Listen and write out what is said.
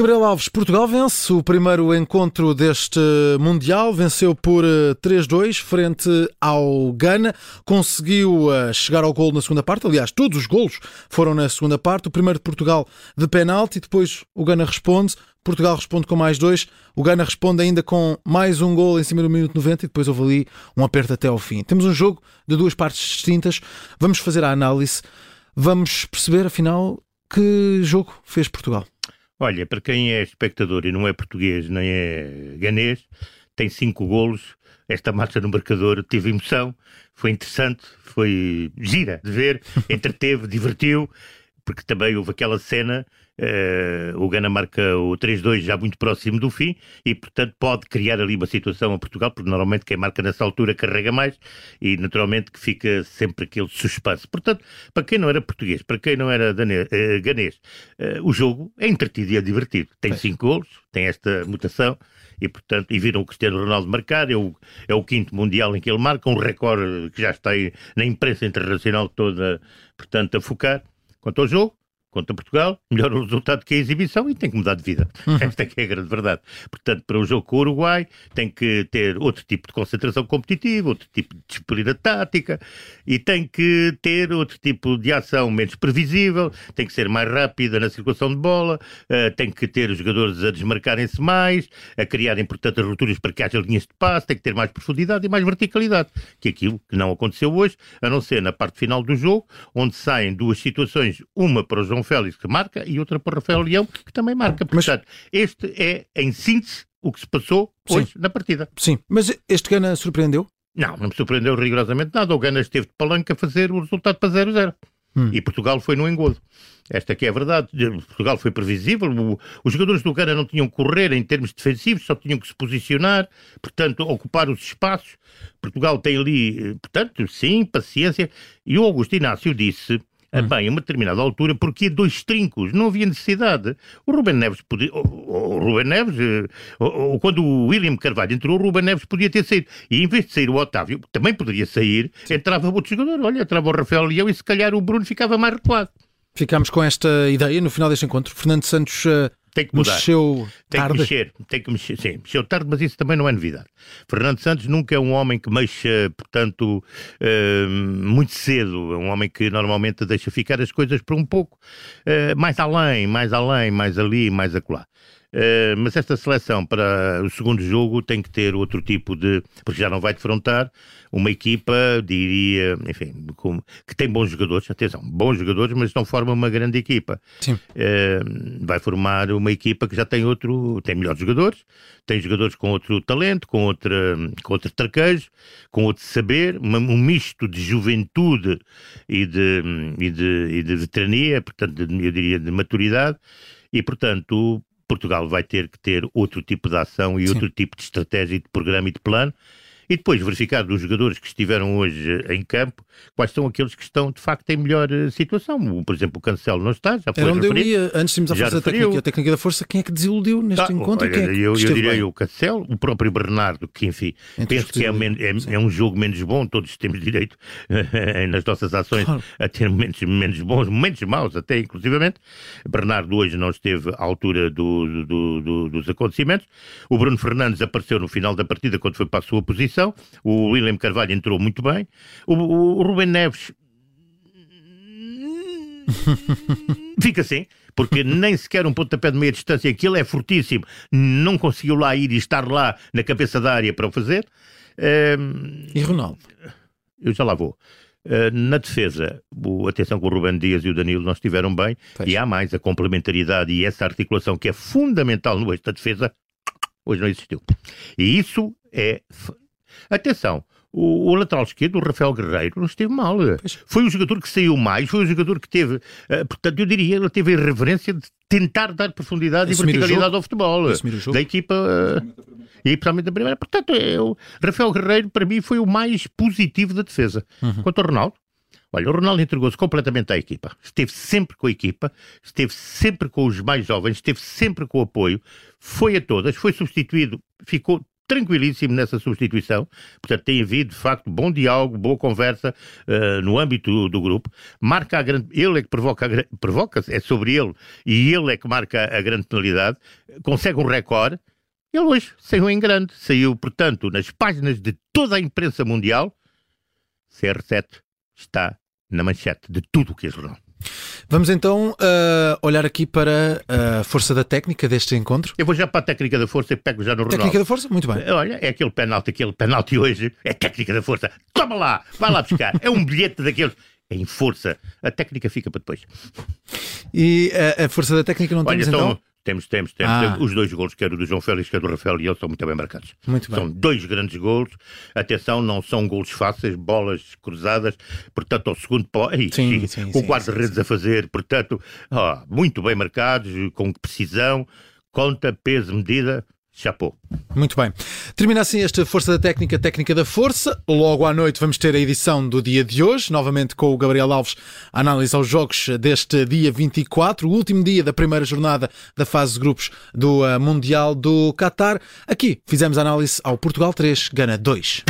Gabriel Alves, Portugal vence o primeiro encontro deste Mundial, venceu por 3-2 eh, frente ao Ghana, conseguiu eh, chegar ao gol na segunda parte, aliás, todos os golos foram na segunda parte, o primeiro de Portugal de penalti, depois o Ghana responde, Portugal responde com mais dois, o Ghana responde ainda com mais um gol em cima do minuto 90 e depois houve ali um aperto até ao fim. Temos um jogo de duas partes distintas, vamos fazer a análise, vamos perceber afinal que jogo fez Portugal. Olha, para quem é espectador e não é português nem é ganês, tem cinco golos. Esta marcha no marcador teve emoção, foi interessante, foi gira de ver, entreteve, divertiu, porque também houve aquela cena o Gana marca o 3-2 já muito próximo do fim e, portanto, pode criar ali uma situação a Portugal, porque normalmente quem marca nessa altura carrega mais e, naturalmente, que fica sempre aquele suspense. Portanto, para quem não era português, para quem não era dane, uh, ganês, uh, o jogo é entretido e é divertido. Tem cinco golos, tem esta mutação e, portanto, e viram o Cristiano Ronaldo marcar, é o, é o quinto Mundial em que ele marca, um recorde que já está aí na imprensa internacional toda, portanto, a focar. Quanto ao jogo, contra Portugal, melhor o resultado que a exibição e tem que mudar de vida. Uhum. Esta é, é a grande verdade. Portanto, para o jogo com o Uruguai, tem que ter outro tipo de concentração competitiva, outro tipo de disciplina tática e tem que ter outro tipo de ação menos previsível, tem que ser mais rápida na circulação de bola, uh, tem que ter os jogadores a desmarcarem-se mais, a criarem, portanto, as rupturas para que haja linhas de passe, tem que ter mais profundidade e mais verticalidade, que é aquilo que não aconteceu hoje, a não ser na parte final do jogo, onde saem duas situações, uma para o João João Félix que marca e outra para Rafael Leão que também marca. Portanto, mas... este é, em síntese, o que se passou hoje Sim. na partida. Sim, mas este Gana surpreendeu? Não, não me surpreendeu rigorosamente nada. O Gana esteve de palanca a fazer o resultado para 0-0. Hum. E Portugal foi no engodo. Esta aqui é a verdade. Portugal foi previsível. O, os jogadores do Gana não tinham que correr em termos defensivos, só tinham que se posicionar, portanto, ocupar os espaços. Portugal tem ali, eh, portanto, sim, paciência. E o Augusto Inácio disse hum. bem a uma determinada altura, porque dois trincos, não havia necessidade. O Ruben Neves podia. O, Ruben Neves, eh, o, o, quando o William Carvalho entrou, o Ruben Neves podia ter saído. E em vez de sair o Otávio, também poderia sair, Sim. entrava outro jogador. Olha, entrava o Rafael Leão e se calhar o Bruno ficava mais recuado. Ficámos com esta ideia no final deste encontro. Fernando Santos uh, tem que mudar. Mexeu tem tarde. que mexer, tem que mexer, sim, mexeu tarde, mas isso também não é novidade. Fernando Santos nunca é um homem que mexa, portanto, uh, muito cedo, é um homem que normalmente deixa ficar as coisas por um pouco uh, mais além, mais além, mais ali, mais acolá. Uh, mas esta seleção para o segundo jogo tem que ter outro tipo de. porque já não vai defrontar uma equipa, diria, enfim, com, que tem bons jogadores, atenção, bons jogadores, mas não forma uma grande equipa. Sim. Uh, vai formar uma equipa que já tem outro. tem melhores jogadores, tem jogadores com outro talento, com, outra, com outro traquejo, com outro saber, uma, um misto de juventude e de, e de, e de veterania, portanto, eu diria de maturidade, e portanto Portugal vai ter que ter outro tipo de ação e Sim. outro tipo de estratégia, de programa e de plano e depois verificar dos jogadores que estiveram hoje em campo quais são aqueles que estão de facto em melhor eh, situação. Por exemplo, o Cancelo não está, já foi Era onde referido. eu ia, antes de irmos à força técnica, a técnica da força, quem é que desiludiu neste tá, encontro? Olha, é eu, eu diria o Cancelo, o próprio Bernardo, que enfim, Entre penso que é, é, é, um jogo menos bom, todos temos direito nas nossas ações claro. a ter momentos menos bons, momentos maus até inclusivamente. Bernardo hoje não esteve à altura do, do, do, dos acontecimentos. O Bruno Fernandes apareceu no final da partida quando foi para a sua posição posição. O William Carvalho entrou muito bem. O, o, o Rubem Neves fica assim, porque nem sequer um pontapé de meia distância, aquilo é fortíssimo, não conseguiu lá ir e estar lá na cabeça da área para o fazer. Um, e Ronaldo? Eu já lá vou. Uh, na defesa, o, atenção com o Ruben Dias e o Danilo não estiveram bem, Fecha. e há mais a complementaridade e essa articulação que é fundamental no eixo da defesa, hoje não existiu. E isso é Atenção, o, o, lateral esquerdo, o Rafael Guerreiro, não esteve mal. Pois. Foi o jogador que saiu mais, foi o jogador que teve, uh, portanto, eu diria, ele teve a irreverência de tentar dar profundidade Assumir e verticalidade ao futebol da equipa. Uh, e principalmente da primeira. Portanto, eu, Rafael Guerreiro, para mim, foi o mais positivo da defesa. Uhum. Quanto ao Ronaldo, Olha, o Ronaldo entregou-se completamente à equipa. Esteve sempre com a equipa, esteve sempre com os mais jovens, esteve sempre com o apoio, foi a todas, foi substituído, ficou tranquilíssimo nessa substituição. Portanto, tem havido, de facto, bom diálogo, boa conversa uh, no âmbito do, do, grupo. Marca a grande. Ele é que provoca, provoca é sobre ele e ele é que marca a grande penalidade. Consegue um recorde. Ele hoje saiu em grande. Saiu, portanto, nas páginas de toda a imprensa mundial. CR7 está na manchete de tudo o que é jornal. Vamos então uh, olhar aqui para a força da técnica deste encontro. Eu vou já para a técnica da força e pego já no Ronaldo. Técnica da força? Muito bem. Olha, é aquele penalti, aquele penalti hoje, é técnica da força. Toma lá, vai lá buscar. É um bilhete daqueles em força. A técnica fica para depois. E a, a força da técnica não Olha, temos então... então? Temos, temos, temos. Ah. Os dois golos, quer o do João Félix, quer do Rafael, e eles são muito bem marcados. Muito bem. São dois grandes golos. Atenção, não são golos fáceis, bolas cruzadas. Portanto, ao segundo pó, sim, sim, com guarda-redes a fazer. Portanto, oh, muito bem marcados, com precisão, conta, peso, medida. Chapou. Muito bem. Termina assim esta Força da Técnica, Técnica da Força. Logo à noite vamos ter a edição do dia de hoje, novamente com o Gabriel Alves, a análise aos jogos deste dia 24, o último dia da primeira jornada da fase de grupos do uh, Mundial do Qatar. Aqui fizemos a análise ao Portugal 3, Gana 2.